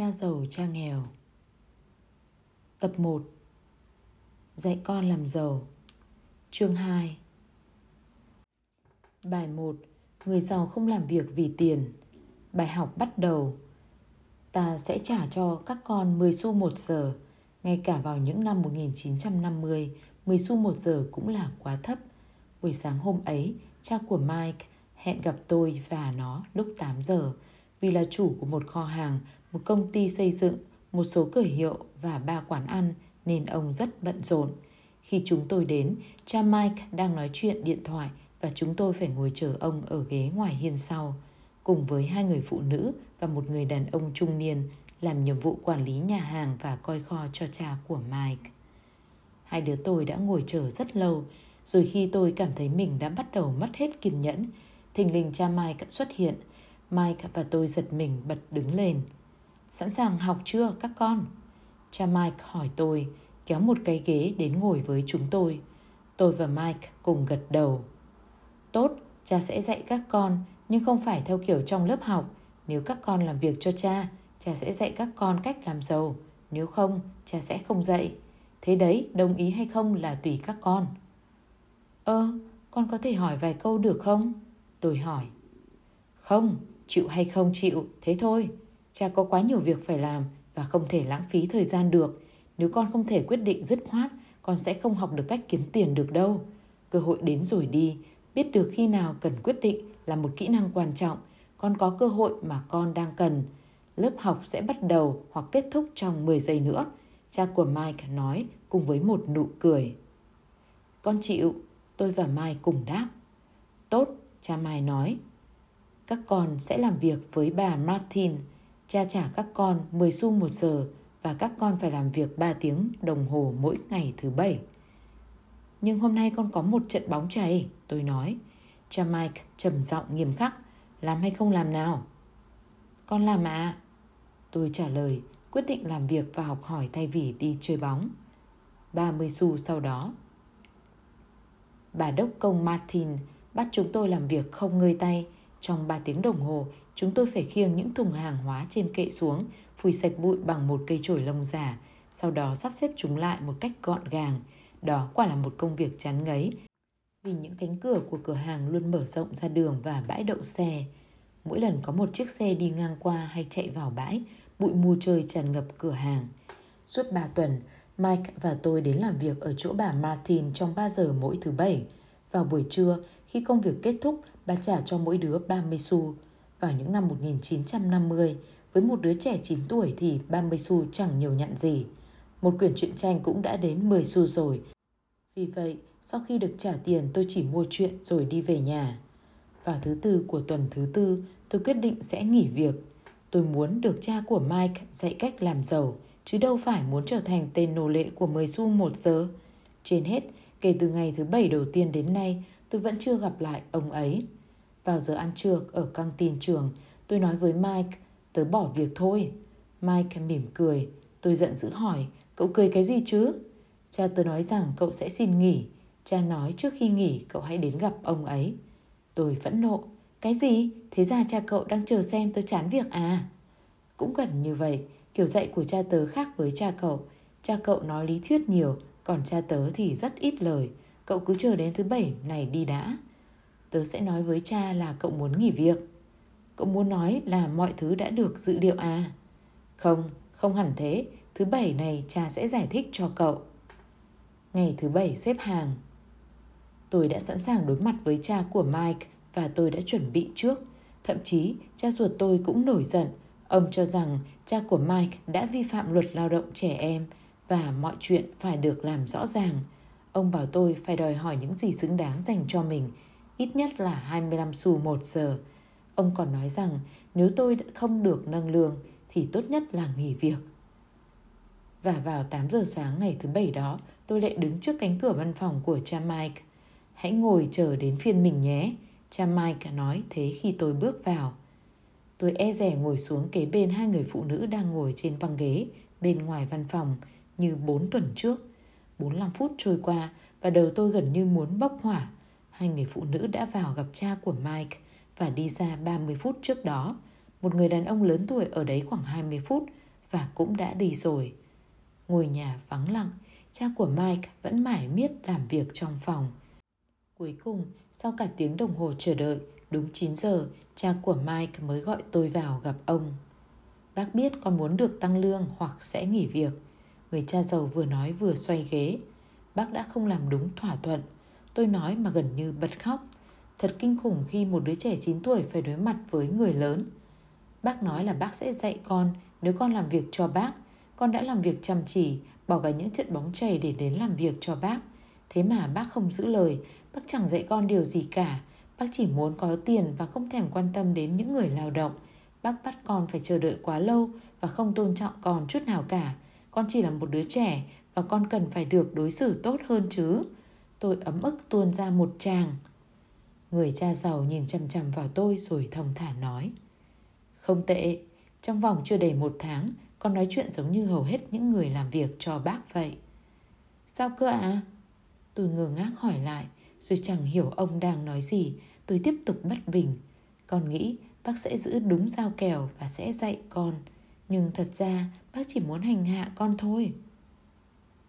Cha giàu cha nghèo. Tập 1 Dạy con làm giàu. Chương 2 Bài 1 Người giàu không làm việc vì tiền. Bài học bắt đầu. Ta sẽ trả cho các con 10 xu 1 giờ Ngay cả vào những năm 1950 10 xu 1 giờ cũng là quá thấp. Buổi sáng hôm ấy Cha của Mike hẹn gặp tôi và nó lúc 8 giờ. Vì là chủ của một kho hàng, một công ty xây dựng, một số cửa hiệu và ba quán ăn nên ông rất bận rộn. Khi chúng tôi đến, cha Mike đang nói chuyện điện thoại và chúng tôi phải ngồi chờ ông ở ghế ngoài hiên sau, cùng với hai người phụ nữ và một người đàn ông trung niên làm nhiệm vụ quản lý nhà hàng và coi kho cho cha của Mike. Hai đứa tôi đã ngồi chờ rất lâu, rồi khi tôi cảm thấy mình đã bắt đầu mất hết kiên nhẫn, thình lình cha Mike xuất hiện – Mike và tôi giật mình bật đứng lên. Sẵn sàng học chưa các con? Cha Mike hỏi tôi, kéo một cái ghế đến ngồi với chúng tôi. Tôi và Mike cùng gật đầu. Tốt, cha sẽ dạy các con, nhưng không phải theo kiểu trong lớp học. Nếu các con làm việc cho cha, cha sẽ dạy các con cách làm giàu. Nếu không, cha sẽ không dạy. Thế đấy, đồng ý hay không là tùy các con. Ơ, con có thể hỏi vài câu được không? Tôi hỏi. Không, Chịu hay không chịu, thế thôi. Cha có quá nhiều việc phải làm và không thể lãng phí thời gian được. Nếu con không thể quyết định dứt khoát, con sẽ không học được cách kiếm tiền được đâu. Cơ hội đến rồi đi, biết được khi nào cần quyết định là một kỹ năng quan trọng. Con có cơ hội mà con đang cần. Lớp học sẽ bắt đầu hoặc kết thúc trong 10 giây nữa. Cha của Mike nói cùng với một nụ cười. Con chịu, tôi và Mai cùng đáp. Tốt, cha Mai nói các con sẽ làm việc với bà Martin, cha trả các con 10 xu một giờ và các con phải làm việc 3 tiếng đồng hồ mỗi ngày thứ bảy. Nhưng hôm nay con có một trận bóng chày, tôi nói. Cha Mike trầm giọng nghiêm khắc, làm hay không làm nào? Con làm ạ. À? Tôi trả lời, quyết định làm việc và học hỏi thay vì đi chơi bóng. 30 xu sau đó. Bà đốc công Martin bắt chúng tôi làm việc không ngơi tay, trong 3 tiếng đồng hồ, chúng tôi phải khiêng những thùng hàng hóa trên kệ xuống, phủi sạch bụi bằng một cây chổi lông giả, sau đó sắp xếp chúng lại một cách gọn gàng. Đó quả là một công việc chán ngấy, vì những cánh cửa của cửa hàng luôn mở rộng ra đường và bãi đậu xe. Mỗi lần có một chiếc xe đi ngang qua hay chạy vào bãi, bụi mù trời tràn ngập cửa hàng. Suốt 3 tuần, Mike và tôi đến làm việc ở chỗ bà Martin trong 3 giờ mỗi thứ bảy. Vào buổi trưa, khi công việc kết thúc, bà trả cho mỗi đứa 30 xu. Vào những năm 1950, với một đứa trẻ 9 tuổi thì 30 xu chẳng nhiều nhận gì. Một quyển truyện tranh cũng đã đến 10 xu rồi. Vì vậy, sau khi được trả tiền tôi chỉ mua chuyện rồi đi về nhà. Vào thứ tư của tuần thứ tư, tôi quyết định sẽ nghỉ việc. Tôi muốn được cha của Mike dạy cách làm giàu, chứ đâu phải muốn trở thành tên nô lệ của 10 xu một giờ. Trên hết, kể từ ngày thứ bảy đầu tiên đến nay, tôi vẫn chưa gặp lại ông ấy. Vào giờ ăn trưa ở căng tin trường, tôi nói với Mike, tớ bỏ việc thôi. Mike mỉm cười, tôi giận dữ hỏi, cậu cười cái gì chứ? Cha tớ nói rằng cậu sẽ xin nghỉ. Cha nói trước khi nghỉ cậu hãy đến gặp ông ấy. Tôi phẫn nộ. Cái gì? Thế ra cha cậu đang chờ xem tớ chán việc à? Cũng gần như vậy, kiểu dạy của cha tớ khác với cha cậu. Cha cậu nói lý thuyết nhiều, còn cha tớ thì rất ít lời. Cậu cứ chờ đến thứ bảy này đi đã Tớ sẽ nói với cha là cậu muốn nghỉ việc. Cậu muốn nói là mọi thứ đã được dự liệu à? Không, không hẳn thế. Thứ bảy này cha sẽ giải thích cho cậu. Ngày thứ bảy xếp hàng. Tôi đã sẵn sàng đối mặt với cha của Mike Và tôi đã chuẩn bị trước. Thậm chí cha ruột tôi cũng nổi giận. Ông cho rằng cha của Mike đã vi phạm luật lao động trẻ em Và mọi chuyện phải được làm rõ ràng. Ông bảo tôi phải đòi hỏi những gì xứng đáng dành cho mình, ít nhất là 25 xu một giờ. Ông còn nói rằng nếu tôi không được nâng lương thì tốt nhất là nghỉ việc. Và vào 8 giờ sáng ngày thứ bảy đó, tôi lại đứng trước cánh cửa văn phòng của cha Mike. Hãy ngồi chờ đến phiên mình nhé, cha Mike nói thế khi tôi bước vào. Tôi e rẻ ngồi xuống kế bên hai người phụ nữ đang ngồi trên băng ghế bên ngoài văn phòng như 4 tuần trước. 45 phút trôi qua và đầu tôi gần như muốn bốc hỏa. Hai người phụ nữ đã vào gặp cha của Mike và đi ra 30 phút trước đó. Một người đàn ông lớn tuổi ở đấy khoảng 20 phút và cũng đã đi rồi. Ngôi nhà vắng lặng, cha của Mike vẫn mải miết làm việc trong phòng. Cuối cùng, sau cả tiếng đồng hồ chờ đợi, đúng 9 giờ, cha của Mike mới gọi tôi vào gặp ông. Bác biết con muốn được tăng lương hoặc sẽ nghỉ việc. Người cha giàu vừa nói vừa xoay ghế. Bác đã không làm đúng thỏa thuận. Tôi nói mà gần như bật khóc. Thật kinh khủng khi một đứa trẻ 9 tuổi phải đối mặt với người lớn. Bác nói là bác sẽ dạy con nếu con làm việc cho bác. Con đã làm việc chăm chỉ, bỏ cả những trận bóng chày để đến làm việc cho bác. Thế mà bác không giữ lời, bác chẳng dạy con điều gì cả. Bác chỉ muốn có tiền và không thèm quan tâm đến những người lao động. Bác bắt con phải chờ đợi quá lâu và không tôn trọng con chút nào cả. Con chỉ là một đứa trẻ và con cần phải được đối xử tốt hơn chứ. Tôi ấm ức tuôn ra một tràng. Người cha giàu nhìn chằm chằm vào tôi rồi thông thả nói. Không tệ, trong vòng chưa đầy một tháng, con nói chuyện giống như hầu hết những người làm việc cho bác vậy. Sao cơ ạ? À? Tôi ngơ ngác hỏi lại, rồi chẳng hiểu ông đang nói gì. Tôi tiếp tục bất bình. Con nghĩ bác sẽ giữ đúng giao kèo và sẽ dạy con. Nhưng thật ra bác chỉ muốn hành hạ con thôi.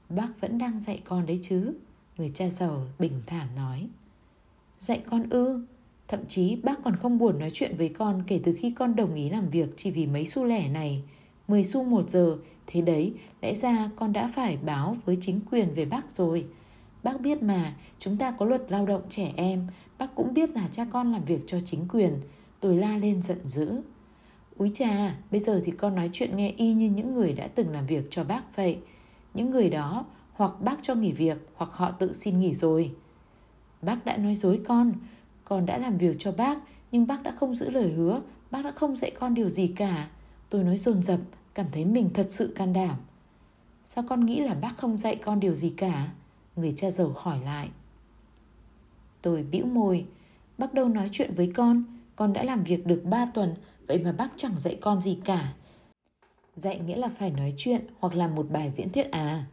Bác vẫn đang dạy con đấy chứ. Người cha giàu bình thản nói. Dạy con ư? Thậm chí bác còn không buồn nói chuyện với con kể từ khi con đồng ý làm việc chỉ vì mấy xu lẻ này. 10 xu một giờ, thế đấy, lẽ ra con đã phải báo với chính quyền về bác rồi. Bác biết mà, chúng ta có luật lao động trẻ em, bác cũng biết là cha con làm việc cho chính quyền. Tôi la lên giận dữ. Úi cha bây giờ thì con nói chuyện nghe y như những người đã từng làm việc cho bác vậy. Những người đó hoặc bác cho nghỉ việc hoặc họ tự xin nghỉ rồi. Bác đã nói dối con, con đã làm việc cho bác nhưng bác đã không giữ lời hứa, bác đã không dạy con điều gì cả. Tôi nói dồn dập, cảm thấy mình thật sự can đảm. Sao con nghĩ là bác không dạy con điều gì cả? Người cha giàu hỏi lại. Tôi bĩu môi, bác đâu nói chuyện với con, con đã làm việc được 3 tuần, vậy mà bác chẳng dạy con gì cả. Dạy nghĩa là phải nói chuyện hoặc làm một bài diễn thuyết à?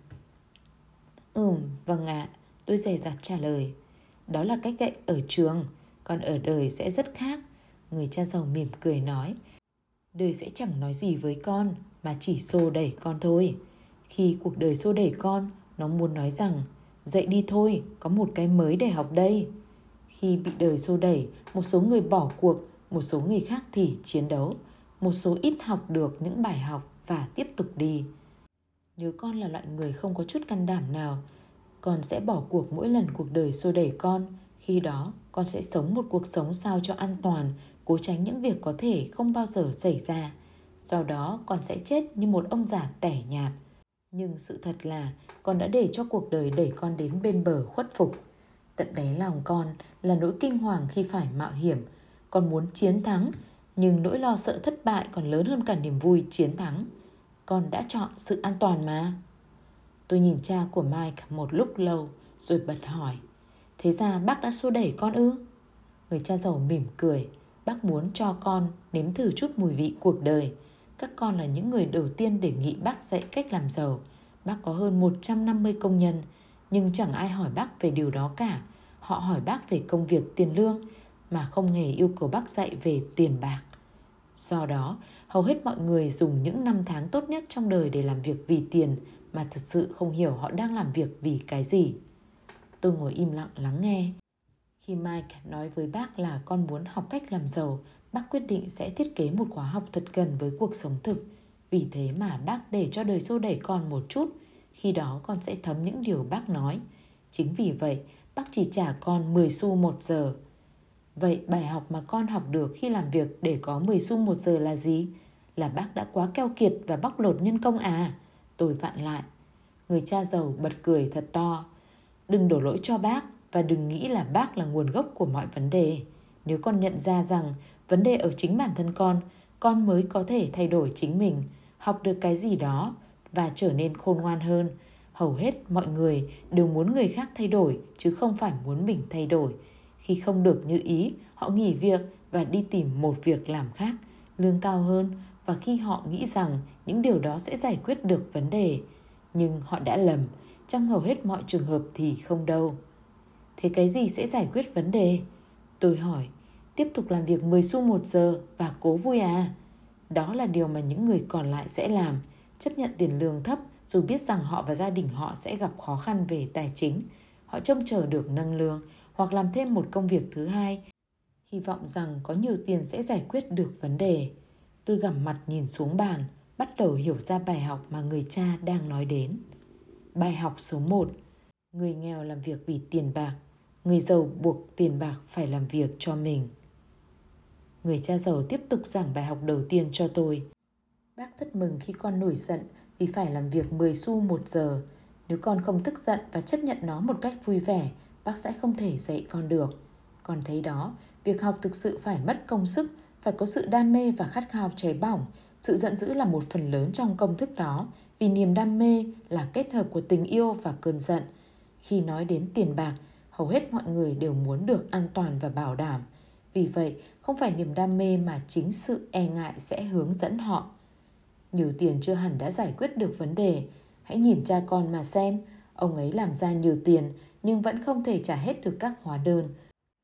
Ừm, vâng ạ, à, tôi dè dặt trả lời. Đó là cách dạy ở trường, còn ở đời sẽ rất khác. Người cha giàu mỉm cười nói. Đời sẽ chẳng nói gì với con, mà chỉ xô đẩy con thôi. Khi cuộc đời xô đẩy con, nó muốn nói rằng dậy đi thôi, có một cái mới để học đây. Khi bị đời xô đẩy, một số người bỏ cuộc, một số người khác thì chiến đấu, một số ít học được những bài học và tiếp tục đi. Nếu con là loại người không có chút can đảm nào, con sẽ bỏ cuộc mỗi lần cuộc đời xô đẩy con. Khi đó, con sẽ sống một cuộc sống sao cho an toàn, cố tránh những việc có thể không bao giờ xảy ra. Sau đó, con sẽ chết như một ông già tẻ nhạt. Nhưng sự thật là con đã để cho cuộc đời đẩy con đến bên bờ khuất phục. Tận đáy lòng con là nỗi kinh hoàng khi phải mạo hiểm. Con muốn chiến thắng, nhưng nỗi lo sợ thất bại còn lớn hơn cả niềm vui chiến thắng. Con đã chọn sự an toàn mà. Tôi nhìn cha của Mike một lúc lâu rồi bật hỏi. Thế ra bác đã xô đẩy con ư? Người cha giàu mỉm cười. Bác muốn cho con nếm thử chút mùi vị cuộc đời. Các con là những người đầu tiên đề nghị bác dạy cách làm giàu. Bác có hơn 150 công nhân, nhưng chẳng ai hỏi bác về điều đó cả. Họ hỏi bác về công việc tiền lương, mà không hề yêu cầu bác dạy về tiền bạc. Do đó, hầu hết mọi người dùng những năm tháng tốt nhất trong đời để làm việc vì tiền mà thật sự không hiểu họ đang làm việc vì cái gì. Tôi ngồi im lặng lắng nghe. Khi Mike nói với bác là con muốn học cách làm giàu, bác quyết định sẽ thiết kế một khóa học thật gần với cuộc sống thực. Vì thế mà bác để cho đời xô đẩy con một chút, khi đó con sẽ thấm những điều bác nói. Chính vì vậy, bác chỉ trả con 10 xu một giờ. Vậy bài học mà con học được khi làm việc để có 10 xu một giờ là gì? Là bác đã quá keo kiệt và bóc lột nhân công à? Tôi vặn lại. Người cha giàu bật cười thật to. Đừng đổ lỗi cho bác và đừng nghĩ là bác là nguồn gốc của mọi vấn đề. Nếu con nhận ra rằng vấn đề ở chính bản thân con, con mới có thể thay đổi chính mình, học được cái gì đó và trở nên khôn ngoan hơn. Hầu hết mọi người đều muốn người khác thay đổi chứ không phải muốn mình thay đổi. Khi không được như ý, họ nghỉ việc và đi tìm một việc làm khác, lương cao hơn và khi họ nghĩ rằng những điều đó sẽ giải quyết được vấn đề. Nhưng họ đã lầm, trong hầu hết mọi trường hợp thì không đâu. Thế cái gì sẽ giải quyết vấn đề? Tôi hỏi, tiếp tục làm việc 10 xu một giờ và cố vui à? Đó là điều mà những người còn lại sẽ làm. chấp nhận tiền lương thấp dù biết rằng họ và gia đình họ sẽ gặp khó khăn về tài chính. Họ trông chờ được nâng lương hoặc làm thêm một công việc thứ hai, hy vọng rằng có nhiều tiền sẽ giải quyết được vấn đề. Tôi gằm mặt nhìn xuống bàn, bắt đầu hiểu ra bài học mà người cha đang nói đến. Bài học số 1 Người nghèo làm việc vì tiền bạc, người giàu buộc tiền bạc phải làm việc cho mình. Người cha giàu tiếp tục giảng bài học đầu tiên cho tôi. Bác rất mừng khi con nổi giận vì phải làm việc 10 xu một giờ. Nếu con không tức giận và chấp nhận nó một cách vui vẻ, bác sẽ không thể dạy con được. Con thấy đó, việc học thực sự phải mất công sức, phải có sự đam mê và khát khao cháy bỏng. Sự giận dữ là một phần lớn trong công thức đó, vì niềm đam mê là kết hợp của tình yêu và cơn giận. Khi nói đến tiền bạc, hầu hết mọi người đều muốn được an toàn và bảo đảm. Vì vậy, không phải niềm đam mê mà chính sự e ngại sẽ hướng dẫn họ. Nhiều tiền chưa hẳn đã giải quyết được vấn đề. Hãy nhìn cha con mà xem, ông ấy làm ra nhiều tiền nhưng vẫn không thể trả hết được các hóa đơn.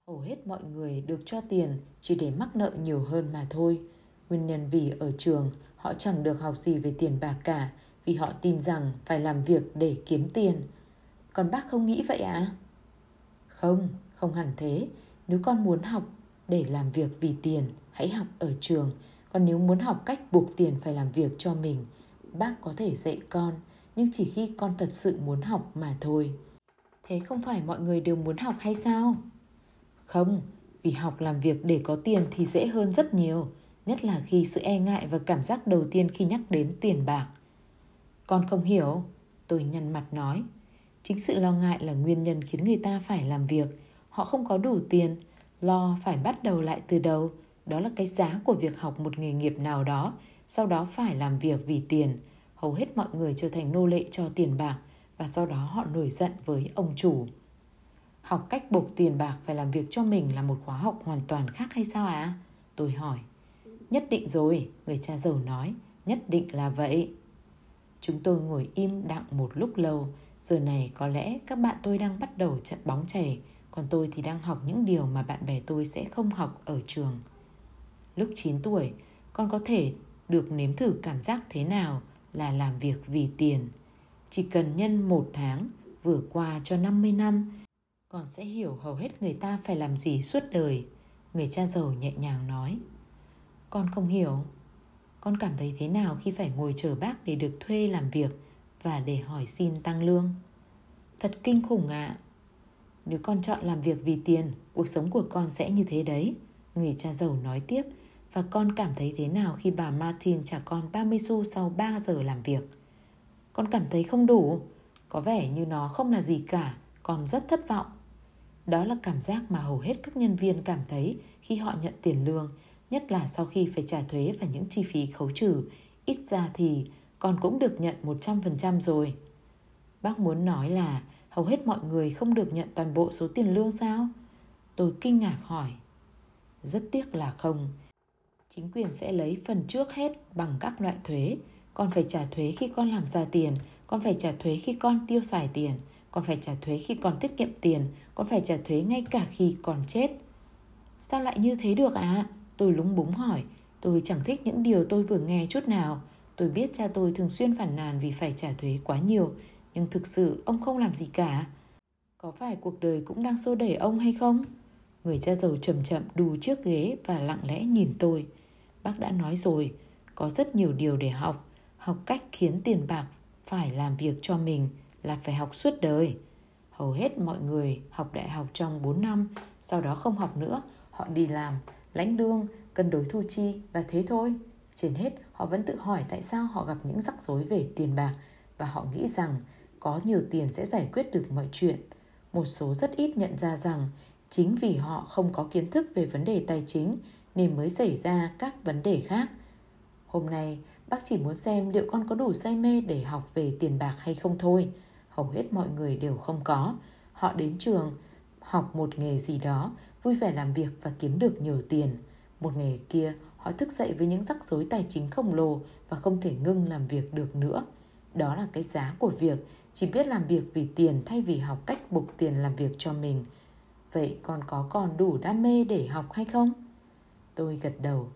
Hầu hết mọi người được cho tiền chỉ để mắc nợ nhiều hơn mà thôi. Nguyên nhân vì ở trường họ chẳng được học gì về tiền bạc cả vì họ tin rằng phải làm việc để kiếm tiền. Còn bác không nghĩ vậy à? Không, không hẳn thế. Nếu con muốn học để làm việc vì tiền, hãy học ở trường. Còn nếu muốn học cách buộc tiền phải làm việc cho mình, bác có thể dạy con, nhưng chỉ khi con thật sự muốn học mà thôi. Thế không phải mọi người đều muốn học hay sao? Không, vì học làm việc để có tiền thì dễ hơn rất nhiều, nhất là khi sự e ngại và cảm giác đầu tiên khi nhắc đến tiền bạc. Con không hiểu, tôi nhăn mặt nói. Chính sự lo ngại là nguyên nhân khiến người ta phải làm việc. Họ không có đủ tiền, lo phải bắt đầu lại từ đầu. Đó là cái giá của việc học một nghề nghiệp nào đó, sau đó phải làm việc vì tiền. Hầu hết mọi người trở thành nô lệ cho tiền bạc và sau đó họ nổi giận với ông chủ. Học cách buộc tiền bạc phải làm việc cho mình là một khóa học hoàn toàn khác hay sao ạ? À? Tôi hỏi. Nhất định rồi, người cha giàu nói. Nhất định là vậy. Chúng tôi ngồi im đặng một lúc lâu. Giờ này có lẽ các bạn tôi đang bắt đầu trận bóng chảy, còn tôi thì đang học những điều mà bạn bè tôi sẽ không học ở trường. Lúc 9 tuổi, con có thể được nếm thử cảm giác thế nào là làm việc vì tiền. Chỉ cần nhân một tháng vừa qua cho 50 năm, còn sẽ hiểu hầu hết người ta phải làm gì suốt đời. Người cha giàu nhẹ nhàng nói. Con không hiểu. Con cảm thấy thế nào khi phải ngồi chờ bác để được thuê làm việc và để hỏi xin tăng lương? Thật kinh khủng ạ. À. Nếu con chọn làm việc vì tiền, cuộc sống của con sẽ như thế đấy. Người cha giàu nói tiếp và con cảm thấy thế nào khi bà Martin trả con 30 xu sau 3 giờ làm việc? Con cảm thấy không đủ. Có vẻ như nó không là gì cả, con rất thất vọng. Đó là cảm giác mà hầu hết các nhân viên cảm thấy khi họ nhận tiền lương, nhất là sau khi phải trả thuế và những chi phí khấu trừ. Ít ra thì con cũng được nhận 100% rồi. Bác muốn nói là hầu hết mọi người không được nhận toàn bộ số tiền lương sao? Tôi kinh ngạc hỏi. Rất tiếc là không. Chính quyền sẽ lấy phần trước hết bằng các loại thuế. Con phải trả thuế khi con làm ra tiền, con phải trả thuế khi con tiêu xài tiền, con phải trả thuế khi con tiết kiệm tiền, con phải trả thuế ngay cả khi còn chết. Sao lại như thế được ạ? À? Tôi lúng búng hỏi. Tôi chẳng thích những điều tôi vừa nghe chút nào. Tôi biết cha tôi thường xuyên phản nàn vì phải trả thuế quá nhiều, nhưng thực sự ông không làm gì cả. Có phải cuộc đời cũng đang xô đẩy ông hay không? Người cha giàu chậm chậm đù chiếc ghế và lặng lẽ nhìn tôi. Bác đã nói rồi, có rất nhiều điều để học. Học cách khiến tiền bạc phải làm việc cho mình là phải học suốt đời. Hầu hết mọi người học đại học trong 4 năm, sau đó không học nữa, họ đi làm, lãnh lương, cân đối thu chi và thế thôi. Trên hết, họ vẫn tự hỏi tại sao họ gặp những rắc rối về tiền bạc và họ nghĩ rằng có nhiều tiền sẽ giải quyết được mọi chuyện. Một số rất ít nhận ra rằng chính vì họ không có kiến thức về vấn đề tài chính nên mới xảy ra các vấn đề khác. Hôm nay, bác chỉ muốn xem liệu con có đủ say mê để học về tiền bạc hay không thôi. Hầu hết mọi người đều không có. Họ đến trường, học một nghề gì đó, vui vẻ làm việc và kiếm được nhiều tiền. Một nghề kia, họ thức dậy với những rắc rối tài chính khổng lồ và không thể ngưng làm việc được nữa. Đó là cái giá của việc chỉ biết làm việc vì tiền thay vì học cách buộc tiền làm việc cho mình. Vậy con có còn đủ đam mê để học hay không? Tôi gật đầu.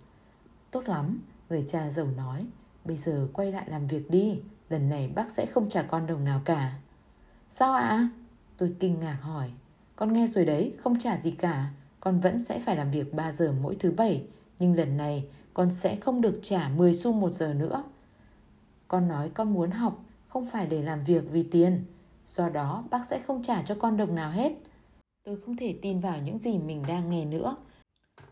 Tốt lắm, người cha giàu nói. Bây giờ quay lại làm việc đi, lần này bác sẽ không trả con đồng nào cả. Sao ạ? À? Tôi kinh ngạc hỏi. Con nghe rồi đấy, không trả gì cả. Con vẫn sẽ phải làm việc 3 giờ mỗi thứ bảy, nhưng lần này con sẽ không được trả 10 xu một giờ nữa. Con nói con muốn học, không phải để làm việc vì tiền. Do đó bác sẽ không trả cho con đồng nào hết. Tôi không thể tin vào những gì mình đang nghe nữa.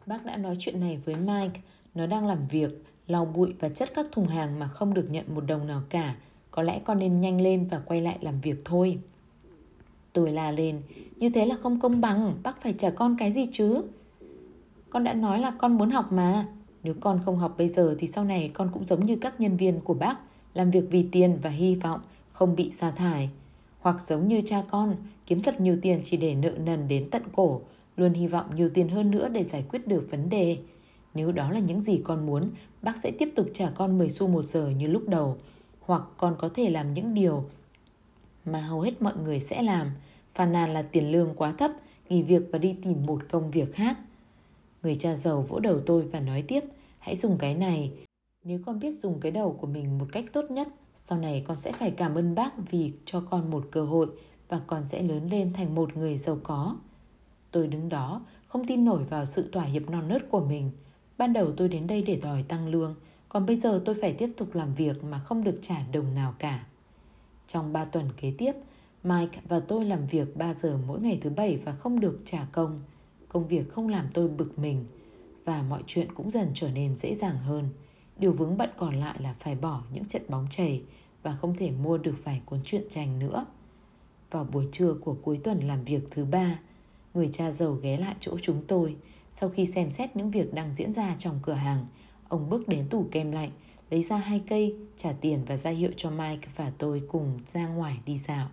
Bác đã nói chuyện này với Mike, nó đang làm việc, lau bụi và chất các thùng hàng mà không được nhận một đồng nào cả. Có lẽ con nên nhanh lên và quay lại làm việc thôi. Tôi la lên, như thế là không công bằng, bác phải trả con cái gì chứ? Con đã nói là con muốn học mà. Nếu con không học bây giờ thì sau này con cũng giống như các nhân viên của bác, làm việc vì tiền và hy vọng không bị sa thải. Hoặc giống như cha con, kiếm thật nhiều tiền chỉ để nợ nần đến tận cổ, luôn hy vọng nhiều tiền hơn nữa để giải quyết được vấn đề. Nếu đó là những gì con muốn, bác sẽ tiếp tục trả con 10 xu một giờ như lúc đầu. Hoặc con có thể làm những điều mà hầu hết mọi người sẽ làm. Phàn nàn là tiền lương quá thấp, nghỉ việc và đi tìm một công việc khác. Người cha giàu vỗ đầu tôi và nói tiếp, hãy dùng cái này. Nếu con biết dùng cái đầu của mình một cách tốt nhất, sau này con sẽ phải cảm ơn bác vì cho con một cơ hội và con sẽ lớn lên thành một người giàu có. Tôi đứng đó, không tin nổi vào sự tỏa hiệp non nớt của mình. Ban đầu tôi đến đây để đòi tăng lương, còn bây giờ tôi phải tiếp tục làm việc mà không được trả đồng nào cả. Trong 3 tuần kế tiếp, Mike và tôi làm việc 3 giờ mỗi ngày thứ bảy và không được trả công. Công việc không làm tôi bực mình và mọi chuyện cũng dần trở nên dễ dàng hơn. Điều vướng bận còn lại là phải bỏ những trận bóng chảy và không thể mua được vài cuốn truyện tranh nữa. Vào buổi trưa của cuối tuần làm việc thứ ba, người cha giàu ghé lại chỗ chúng tôi. Sau khi xem xét những việc đang diễn ra trong cửa hàng, ông bước đến tủ kem lạnh, lấy ra hai cây, trả tiền và ra hiệu cho Mike và tôi cùng ra ngoài đi dạo.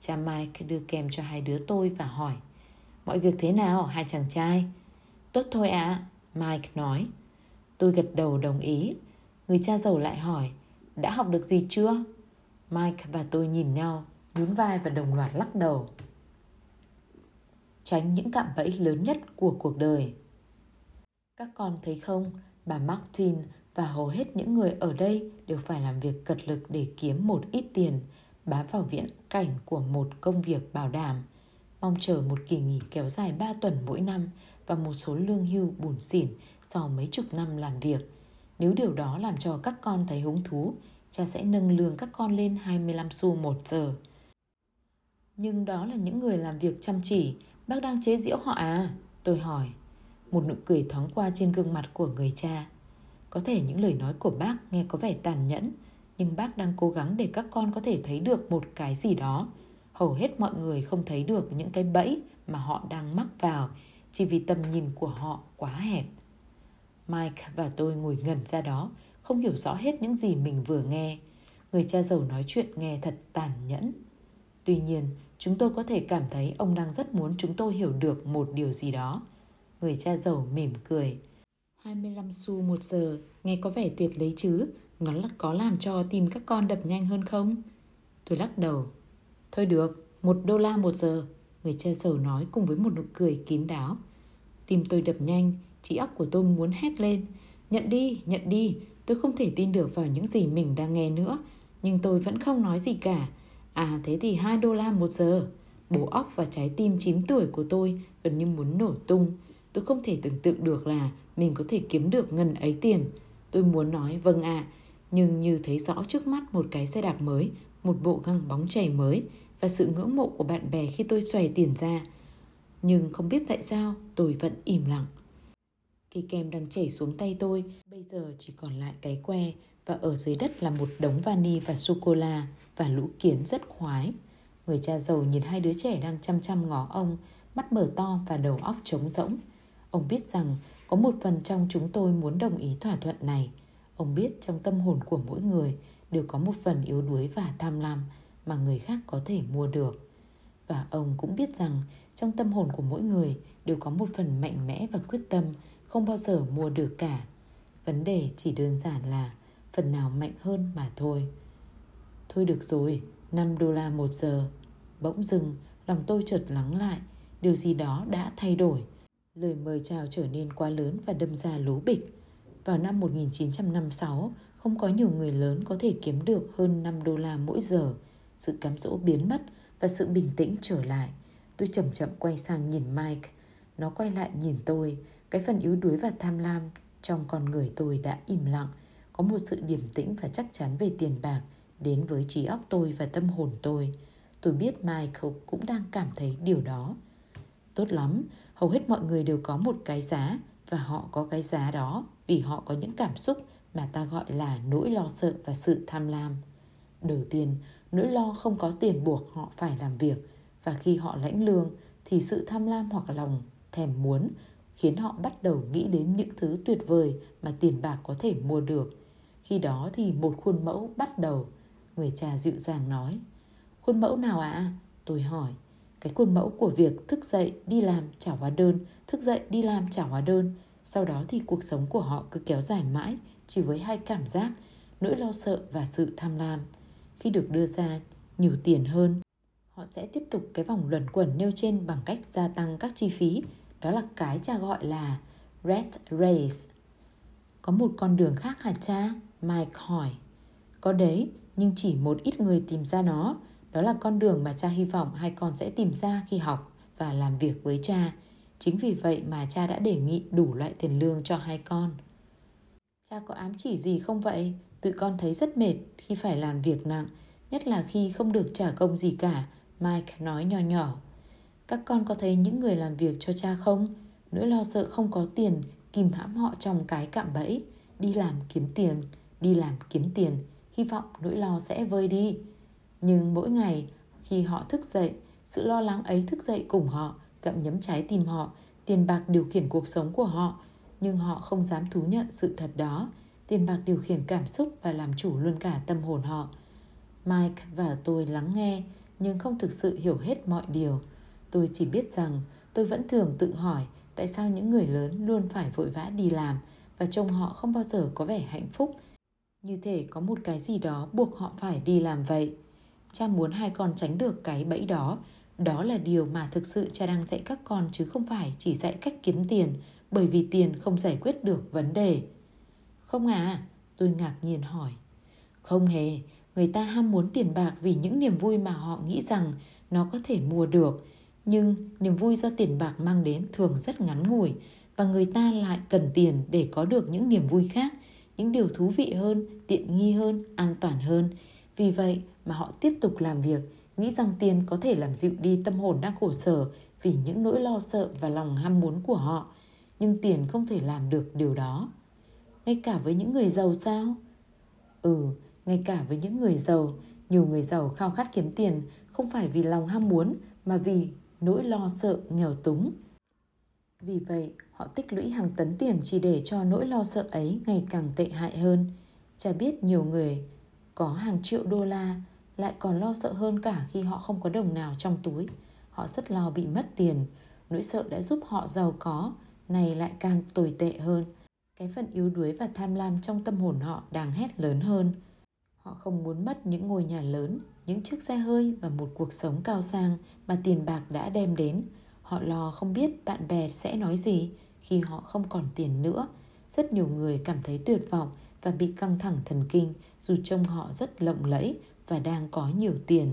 Cha Mike đưa kem cho hai đứa tôi và hỏi Mọi việc thế nào hai chàng trai? Tốt thôi ạ, à, Mike nói. Tôi gật đầu đồng ý. Người cha giàu lại hỏi Đã học được gì chưa? Mike và tôi nhìn nhau, nhún vai và đồng loạt lắc đầu. Tránh những cạm bẫy lớn nhất của cuộc đời. Các con thấy không, bà Martin và hầu hết những người ở đây đều phải làm việc cật lực để kiếm một ít tiền, bám vào viễn cảnh của một công việc bảo đảm, mong chờ một kỳ nghỉ kéo dài 3 tuần mỗi năm và một số lương hưu bùn xỉn sau mấy chục năm làm việc. Nếu điều đó làm cho các con thấy hứng thú, cha sẽ nâng lương các con lên 25 xu một giờ. Nhưng đó là những người làm việc chăm chỉ, bác đang chế giễu họ à? Tôi hỏi. Một nụ cười thoáng qua trên gương mặt của người cha. Có thể những lời nói của bác nghe có vẻ tàn nhẫn, nhưng bác đang cố gắng để các con có thể thấy được một cái gì đó. Hầu hết mọi người không thấy được những cái bẫy mà họ đang mắc vào chỉ vì tầm nhìn của họ quá hẹp. Mike và tôi ngồi ngẩn ra đó, không hiểu rõ hết những gì mình vừa nghe. Người cha giàu nói chuyện nghe thật tàn nhẫn. Tuy nhiên, chúng tôi có thể cảm thấy ông đang rất muốn chúng tôi hiểu được một điều gì đó. Người cha giàu mỉm cười. 25 xu một giờ, nghe có vẻ tuyệt lấy chứ, nó là có làm cho tim các con đập nhanh hơn không? Tôi lắc đầu. Thôi được, một đô la một giờ, người cha giàu nói cùng với một nụ cười kín đáo. Tim tôi đập nhanh, trí óc của tôi muốn hét lên. Nhận đi, nhận đi, tôi không thể tin được vào những gì mình đang nghe nữa, nhưng tôi vẫn không nói gì cả. À thế thì 2 đô la một giờ. Bố óc và trái tim 9 tuổi của tôi gần như muốn nổ tung. Tôi không thể tưởng tượng được là mình có thể kiếm được ngần ấy tiền. Tôi muốn nói vâng ạ, à, nhưng như thấy rõ trước mắt một cái xe đạp mới, một bộ găng bóng chảy mới và sự ngưỡng mộ của bạn bè khi tôi xòe tiền ra. Nhưng không biết tại sao tôi vẫn im lặng. Khi kem đang chảy xuống tay tôi, bây giờ chỉ còn lại cái que và ở dưới đất là một đống vani và sô-cô-la và lũ kiến rất khoái. Người cha giàu nhìn hai đứa trẻ đang chăm chăm ngó ông, mắt mở to và đầu óc trống rỗng. Ông biết rằng có một phần trong chúng tôi muốn đồng ý thỏa thuận này. Ông biết trong tâm hồn của mỗi người đều có một phần yếu đuối và tham lam mà người khác có thể mua được. Và ông cũng biết rằng trong tâm hồn của mỗi người đều có một phần mạnh mẽ và quyết tâm không bao giờ mua được cả. Vấn đề chỉ đơn giản là phần nào mạnh hơn mà thôi. Thôi được rồi, 5 đô la một giờ. Bỗng dưng, lòng tôi chợt lắng lại, điều gì đó đã thay đổi. Lời mời chào trở nên quá lớn và đâm ra lố bịch. Vào năm 1956, Không có nhiều người lớn có thể kiếm được hơn 5 đô la mỗi giờ. Sự cám dỗ biến mất và sự bình tĩnh trở lại. Tôi chậm chậm quay sang nhìn Mike. Nó quay lại nhìn tôi. Cái phần yếu đuối và tham lam trong con người tôi đã im lặng. Có một sự điềm tĩnh và chắc chắn về tiền bạc đến với trí óc tôi và tâm hồn tôi. Tôi biết Michael cũng đang cảm thấy điều đó. Tốt lắm, hầu hết mọi người đều có một cái giá và họ có cái giá đó vì họ có những cảm xúc mà ta gọi là nỗi lo sợ và sự tham lam. Đầu tiên, nỗi lo không có tiền buộc họ phải làm việc và khi họ lãnh lương thì sự tham lam hoặc lòng thèm muốn khiến họ bắt đầu nghĩ đến những thứ tuyệt vời mà tiền bạc có thể mua được. Khi đó thì một khuôn mẫu bắt đầu. Người cha dịu dàng nói. Khuôn mẫu nào ạ? À? Tôi hỏi. Cái khuôn mẫu của việc thức dậy đi làm trả hóa đơn, thức dậy đi làm trả hóa đơn. Sau đó thì cuộc sống của họ cứ kéo dài mãi chỉ với hai cảm giác, nỗi lo sợ và sự tham lam. Khi được đưa ra nhiều tiền hơn, họ sẽ tiếp tục cái vòng luẩn quẩn nêu trên bằng cách gia tăng các chi phí. Đó là cái cha gọi là red race. Có một con đường khác hả cha? Mike hỏi. Có đấy, nhưng chỉ một ít người tìm ra nó. Đó là con đường mà cha hy vọng hai con sẽ tìm ra khi học và làm việc với cha. Chính vì vậy mà cha đã đề nghị đủ loại tiền lương cho hai con. Cha có ám chỉ gì không vậy? Tụi con thấy rất mệt khi phải làm việc nặng, nhất là khi không được trả công gì cả, Mike nói nhỏ nhỏ. Các con có thấy những người làm việc cho cha không? Nỗi lo sợ không có tiền kìm hãm họ trong cái cạm bẫy. Đi làm kiếm tiền, đi làm kiếm tiền, hy vọng nỗi lo sẽ vơi đi. Nhưng mỗi ngày khi họ thức dậy, sự lo lắng ấy thức dậy cùng họ, gặm nhấm trái tim họ, tiền bạc điều khiển cuộc sống của họ, nhưng họ không dám thú nhận sự thật đó. Tiền bạc điều khiển cảm xúc và làm chủ luôn cả tâm hồn họ. Mike và tôi lắng nghe, nhưng không thực sự hiểu hết mọi điều. Tôi chỉ biết rằng tôi vẫn thường tự hỏi tại sao những người lớn luôn phải vội vã đi làm và trông họ không bao giờ có vẻ hạnh phúc. Như thể có một cái gì đó buộc họ phải đi làm vậy. Cha muốn hai con tránh được cái bẫy đó. Đó là điều mà thực sự cha đang dạy các con chứ không phải chỉ dạy cách kiếm tiền bởi vì tiền không giải quyết được vấn đề. Không à, tôi ngạc nhiên hỏi. Không hề, người ta ham muốn tiền bạc vì những niềm vui mà họ nghĩ rằng nó có thể mua được. Nhưng niềm vui do tiền bạc mang đến thường rất ngắn ngủi và người ta lại cần tiền để có được những niềm vui khác, những điều thú vị hơn, tiện nghi hơn, an toàn hơn. Vì vậy mà họ tiếp tục làm việc, nghĩ rằng tiền có thể làm dịu đi tâm hồn đang khổ sở vì những nỗi lo sợ và lòng ham muốn của họ. Nhưng tiền không thể làm được điều đó. Ngay cả với những người giàu sao? Ừ ngay cả với những người giàu nhiều người giàu khao khát kiếm tiền không phải vì lòng ham muốn mà vì nỗi lo sợ nghèo túng vì vậy họ tích lũy hàng tấn tiền chỉ để cho nỗi lo sợ ấy ngày càng tệ hại hơn cha biết nhiều người có hàng triệu đô la lại còn lo sợ hơn cả khi họ không có đồng nào trong túi họ rất lo bị mất tiền nỗi sợ đã giúp họ giàu có này lại càng tồi tệ hơn. Cái phần yếu đuối và tham lam trong tâm hồn họ đang hét lớn hơn. Họ không muốn mất những ngôi nhà lớn, những chiếc xe hơi và một cuộc sống cao sang mà tiền bạc đã đem đến. Họ lo không biết bạn bè sẽ nói gì khi họ không còn tiền nữa. Rất nhiều người cảm thấy tuyệt vọng và bị căng thẳng thần kinh dù trông họ rất lộng lẫy và đang có nhiều tiền.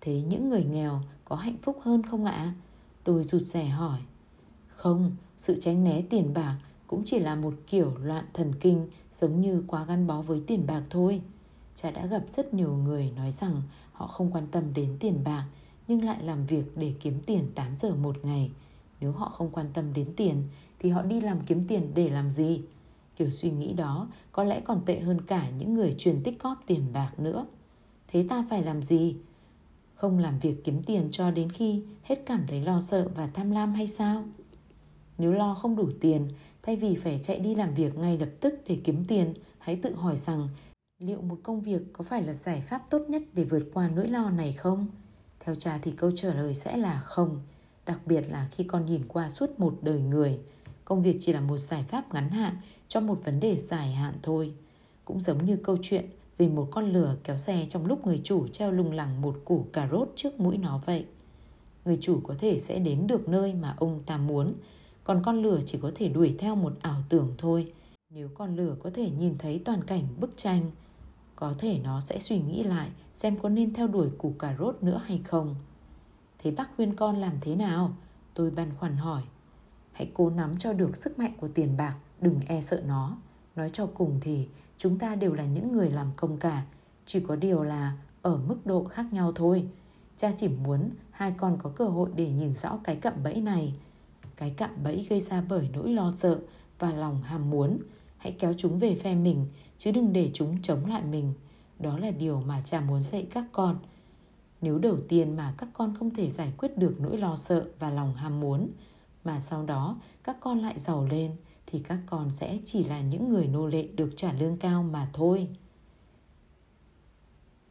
Thế những người nghèo có hạnh phúc hơn không ạ? Tôi rụt rè hỏi. Không, sự tránh né tiền bạc cũng chỉ là một kiểu loạn thần kinh giống như quá gắn bó với tiền bạc thôi. Cha đã gặp rất nhiều người nói rằng họ không quan tâm đến tiền bạc nhưng lại làm việc để kiếm tiền 8 giờ một ngày. Nếu họ không quan tâm đến tiền thì họ đi làm kiếm tiền để làm gì? Kiểu suy nghĩ đó có lẽ còn tệ hơn cả những người truyền tích cóp tiền bạc nữa. Thế ta phải làm gì? Không làm việc kiếm tiền cho đến khi hết cảm thấy lo sợ và tham lam hay sao? Nếu lo không đủ tiền, thay vì phải chạy đi làm việc ngay lập tức để kiếm tiền, hãy tự hỏi rằng liệu một công việc có phải là giải pháp tốt nhất để vượt qua nỗi lo này không? Theo cha thì câu trả lời sẽ là không, đặc biệt là khi con nhìn qua suốt một đời người. Công việc chỉ là một giải pháp ngắn hạn cho một vấn đề dài hạn thôi. Cũng giống như câu chuyện về một con lừa kéo xe trong lúc người chủ treo lung lẳng một củ cà rốt trước mũi nó vậy. Người chủ có thể sẽ đến được nơi mà ông ta muốn, còn con lừa chỉ có thể đuổi theo một ảo tưởng thôi. Nếu con lửa có thể nhìn thấy toàn cảnh bức tranh, có thể nó sẽ suy nghĩ lại xem có nên theo đuổi củ cà rốt nữa hay không. Thế bác khuyên con làm thế nào? Tôi băn khoăn hỏi. Hãy cố nắm cho được sức mạnh của tiền bạc, đừng e sợ nó. Nói cho cùng thì chúng ta đều là những người làm công cả, chỉ có điều là ở mức độ khác nhau thôi. Cha chỉ muốn hai con có cơ hội để nhìn rõ cái cạm bẫy này. Cái cạm bẫy gây ra bởi nỗi lo sợ và lòng ham muốn. Hãy kéo chúng về phe mình, chứ đừng để chúng chống lại mình. Đó là điều mà cha muốn dạy các con. Nếu đầu tiên mà các con không thể giải quyết được nỗi lo sợ và lòng ham muốn, mà sau đó các con lại giàu lên, thì các con sẽ chỉ là những người nô lệ được trả lương cao mà thôi.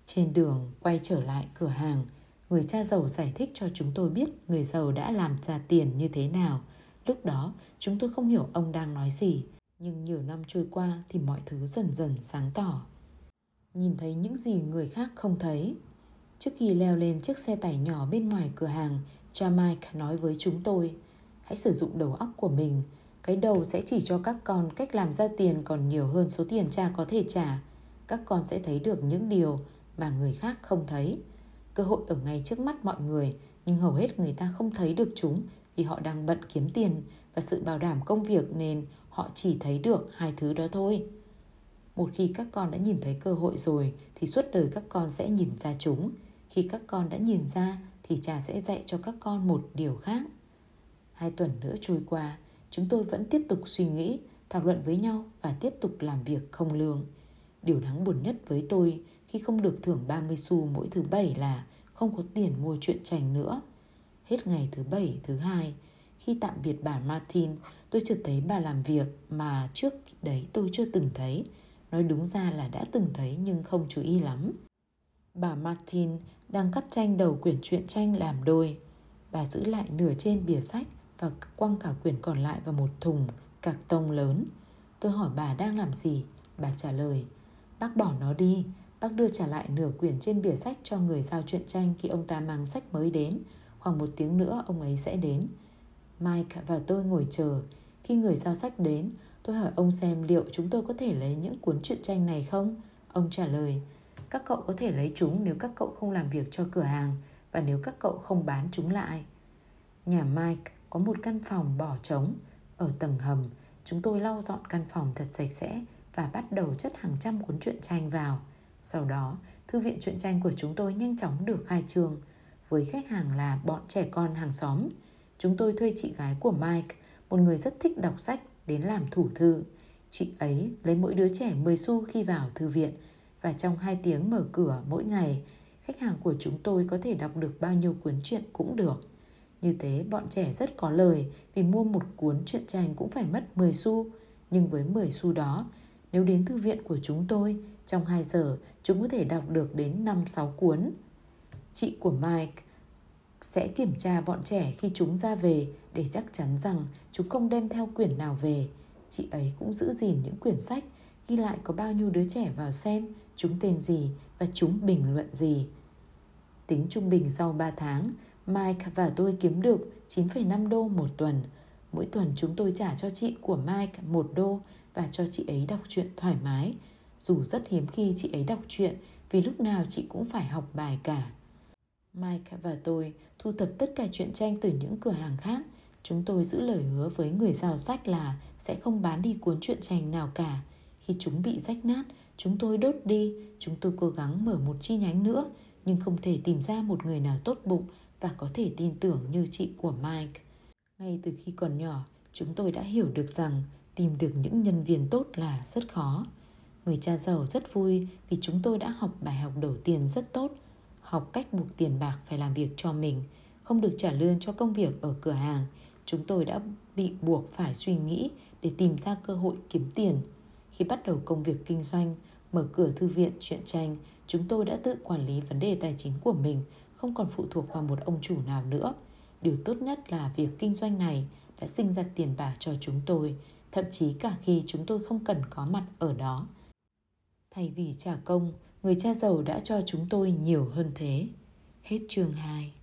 Trên đường quay trở lại cửa hàng, người cha giàu giải thích cho chúng tôi biết người giàu đã làm ra tiền như thế nào. Lúc đó, chúng tôi không hiểu ông đang nói gì, nhưng nhiều năm trôi qua thì mọi thứ dần dần sáng tỏ. Nhìn thấy những gì người khác không thấy. Trước khi leo lên chiếc xe tải nhỏ bên ngoài cửa hàng, cha Mike nói với chúng tôi, hãy sử dụng đầu óc của mình. Cái đầu sẽ chỉ cho các con cách làm ra tiền còn nhiều hơn số tiền cha có thể trả. Các con sẽ thấy được những điều mà người khác không thấy. Cơ hội ở ngay trước mắt mọi người, nhưng hầu hết người ta không thấy được chúng vì họ đang bận kiếm tiền và sự bảo đảm công việc nên họ chỉ thấy được hai thứ đó thôi. Một khi các con đã nhìn thấy cơ hội rồi thì suốt đời các con sẽ nhìn ra chúng. Khi các con đã nhìn ra thì cha sẽ dạy cho các con một điều khác. Hai tuần nữa trôi qua, chúng tôi vẫn tiếp tục suy nghĩ, thảo luận với nhau và tiếp tục làm việc không lương. Điều đáng buồn nhất với tôi khi không được thưởng 30 xu mỗi thứ bảy là không có tiền mua chuyện tranh nữa. Hết ngày thứ bảy, thứ hai, khi tạm biệt bà Martin, tôi chợt thấy bà làm việc mà trước đấy tôi chưa từng thấy. Nói đúng ra là đã từng thấy nhưng không chú ý lắm. Bà Martin đang cắt tranh đầu quyển truyện tranh làm đôi. Bà giữ lại nửa trên bìa sách và quăng cả quyển còn lại vào một thùng cạc tông lớn. Tôi hỏi bà đang làm gì? Bà trả lời, bác bỏ nó đi, bác đưa trả lại nửa quyển trên bìa sách cho người giao truyện tranh khi ông ta mang sách mới đến. Khoảng một tiếng nữa ông ấy sẽ đến. Mike và tôi ngồi chờ. Khi người giao sách đến, tôi hỏi ông xem liệu chúng tôi có thể lấy những cuốn truyện tranh này không? Ông trả lời, các cậu có thể lấy chúng nếu các cậu không làm việc cho cửa hàng và nếu các cậu không bán chúng lại. Nhà Mike có một căn phòng bỏ trống. Ở tầng hầm, chúng tôi lau dọn căn phòng thật sạch sẽ và bắt đầu chất hàng trăm cuốn truyện tranh vào. Sau đó, thư viện truyện tranh của chúng tôi nhanh chóng được khai trương. Với khách hàng là bọn trẻ con hàng xóm, chúng tôi thuê chị gái của Mike, một người rất thích đọc sách, đến làm thủ thư. Chị ấy lấy mỗi đứa trẻ 10 xu khi vào thư viện và trong 2 tiếng mở cửa mỗi ngày, khách hàng của chúng tôi có thể đọc được bao nhiêu cuốn truyện cũng được. Như thế bọn trẻ rất có lời vì mua một cuốn truyện tranh cũng phải mất 10 xu. Nhưng với 10 xu đó, nếu đến thư viện của chúng tôi, trong 2 giờ chúng có thể đọc được đến 5-6 cuốn. Chị của Mike sẽ kiểm tra bọn trẻ khi chúng ra về để chắc chắn rằng chúng không đem theo quyển nào về. Chị ấy cũng giữ gìn những quyển sách, ghi lại có bao nhiêu đứa trẻ vào xem, chúng tên gì và chúng bình luận gì. Tính trung bình sau 3 tháng, Mike và tôi kiếm được 9,5 đô một tuần. Mỗi tuần chúng tôi trả cho chị của Mike một đô và cho chị ấy đọc truyện thoải mái. Dù rất hiếm khi chị ấy đọc truyện vì lúc nào chị cũng phải học bài cả. Mike và tôi thu thập tất cả chuyện tranh từ những cửa hàng khác. Chúng tôi giữ lời hứa với người giao sách là sẽ không bán đi cuốn truyện tranh nào cả. Khi chúng bị rách nát, chúng tôi đốt đi. Chúng tôi cố gắng mở một chi nhánh nữa, nhưng không thể tìm ra một người nào tốt bụng và có thể tin tưởng như chị của Mike. Ngay từ khi còn nhỏ, chúng tôi đã hiểu được rằng tìm được những nhân viên tốt là rất khó. Người cha giàu rất vui vì chúng tôi đã học bài học đầu tiên rất tốt, học cách buộc tiền bạc phải làm việc cho mình, không được trả lương cho công việc ở cửa hàng. Chúng tôi đã bị buộc phải suy nghĩ để tìm ra cơ hội kiếm tiền. Khi bắt đầu công việc kinh doanh, mở cửa thư viện truyện tranh, chúng tôi đã tự quản lý vấn đề tài chính của mình, không còn phụ thuộc vào một ông chủ nào nữa. Điều tốt nhất là việc kinh doanh này đã sinh ra tiền bạc cho chúng tôi, thậm chí cả khi chúng tôi không cần có mặt ở đó. Thay vì trả công, người cha giàu đã cho chúng tôi nhiều hơn thế. Hết chương 2